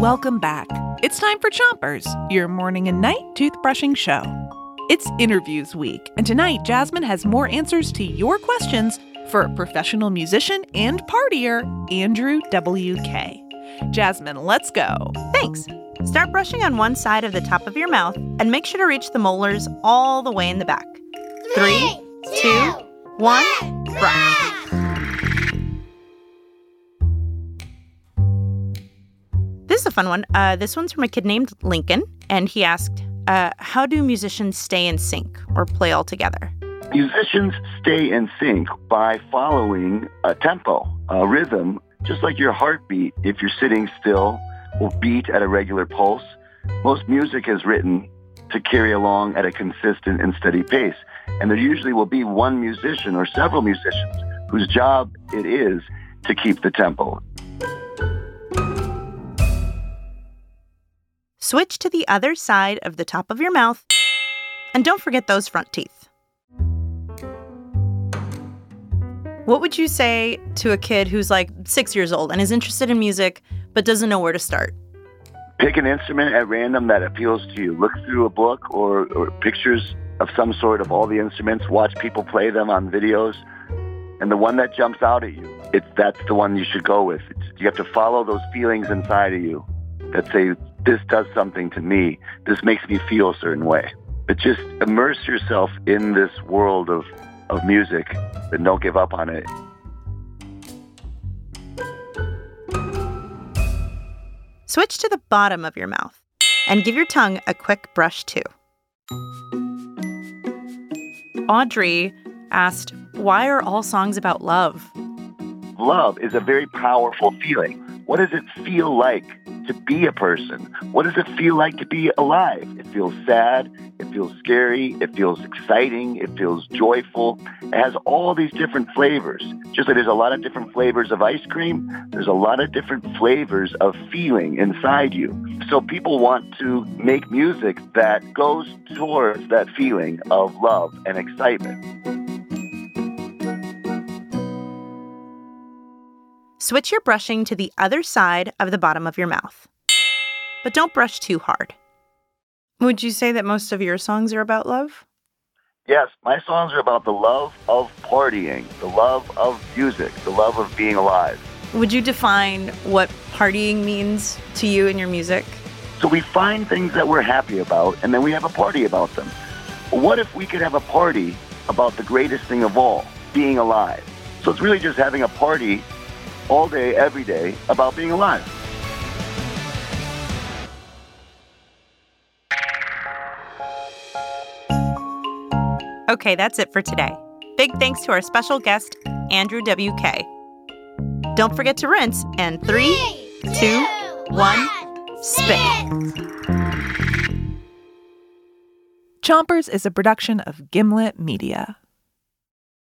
Welcome back. It's time for Chompers, your morning and night toothbrushing show. It's interviews week, and tonight Jasmine has more answers to your questions for professional musician and partier Andrew W.K. Jasmine, let's go. Thanks. Start brushing on one side of the top of your mouth and make sure to reach the molars all the way in the back. Three, two, one, brush. This is a fun one. Uh, this one's from a kid named Lincoln, and he asked, uh, How do musicians stay in sync or play all together? Musicians stay in sync by following a tempo, a rhythm, just like your heartbeat, if you're sitting still, will beat at a regular pulse. Most music is written to carry along at a consistent and steady pace. And there usually will be one musician or several musicians whose job it is to keep the tempo. Switch to the other side of the top of your mouth. And don't forget those front teeth. What would you say to a kid who's like six years old and is interested in music but doesn't know where to start? Pick an instrument at random that appeals to you. Look through a book or, or pictures of some sort of all the instruments. Watch people play them on videos. And the one that jumps out at you, it's, that's the one you should go with. It's, you have to follow those feelings inside of you that say, this does something to me. This makes me feel a certain way. But just immerse yourself in this world of, of music and don't give up on it. Switch to the bottom of your mouth and give your tongue a quick brush too. Audrey asked, Why are all songs about love? Love is a very powerful feeling. What does it feel like to be a person? What does it feel like to be alive? It feels sad. It feels scary. It feels exciting. It feels joyful. It has all these different flavors. Just like there's a lot of different flavors of ice cream, there's a lot of different flavors of feeling inside you. So people want to make music that goes towards that feeling of love and excitement. Switch your brushing to the other side of the bottom of your mouth. But don't brush too hard. Would you say that most of your songs are about love? Yes, my songs are about the love of partying, the love of music, the love of being alive. Would you define what partying means to you in your music? So we find things that we're happy about and then we have a party about them. What if we could have a party about the greatest thing of all, being alive? So it's really just having a party all day, every day about being alive. Okay, that's it for today. Big thanks to our special guest, Andrew W.K. Don't forget to rinse, and three, two, one, spit. Chompers is a production of Gimlet Media.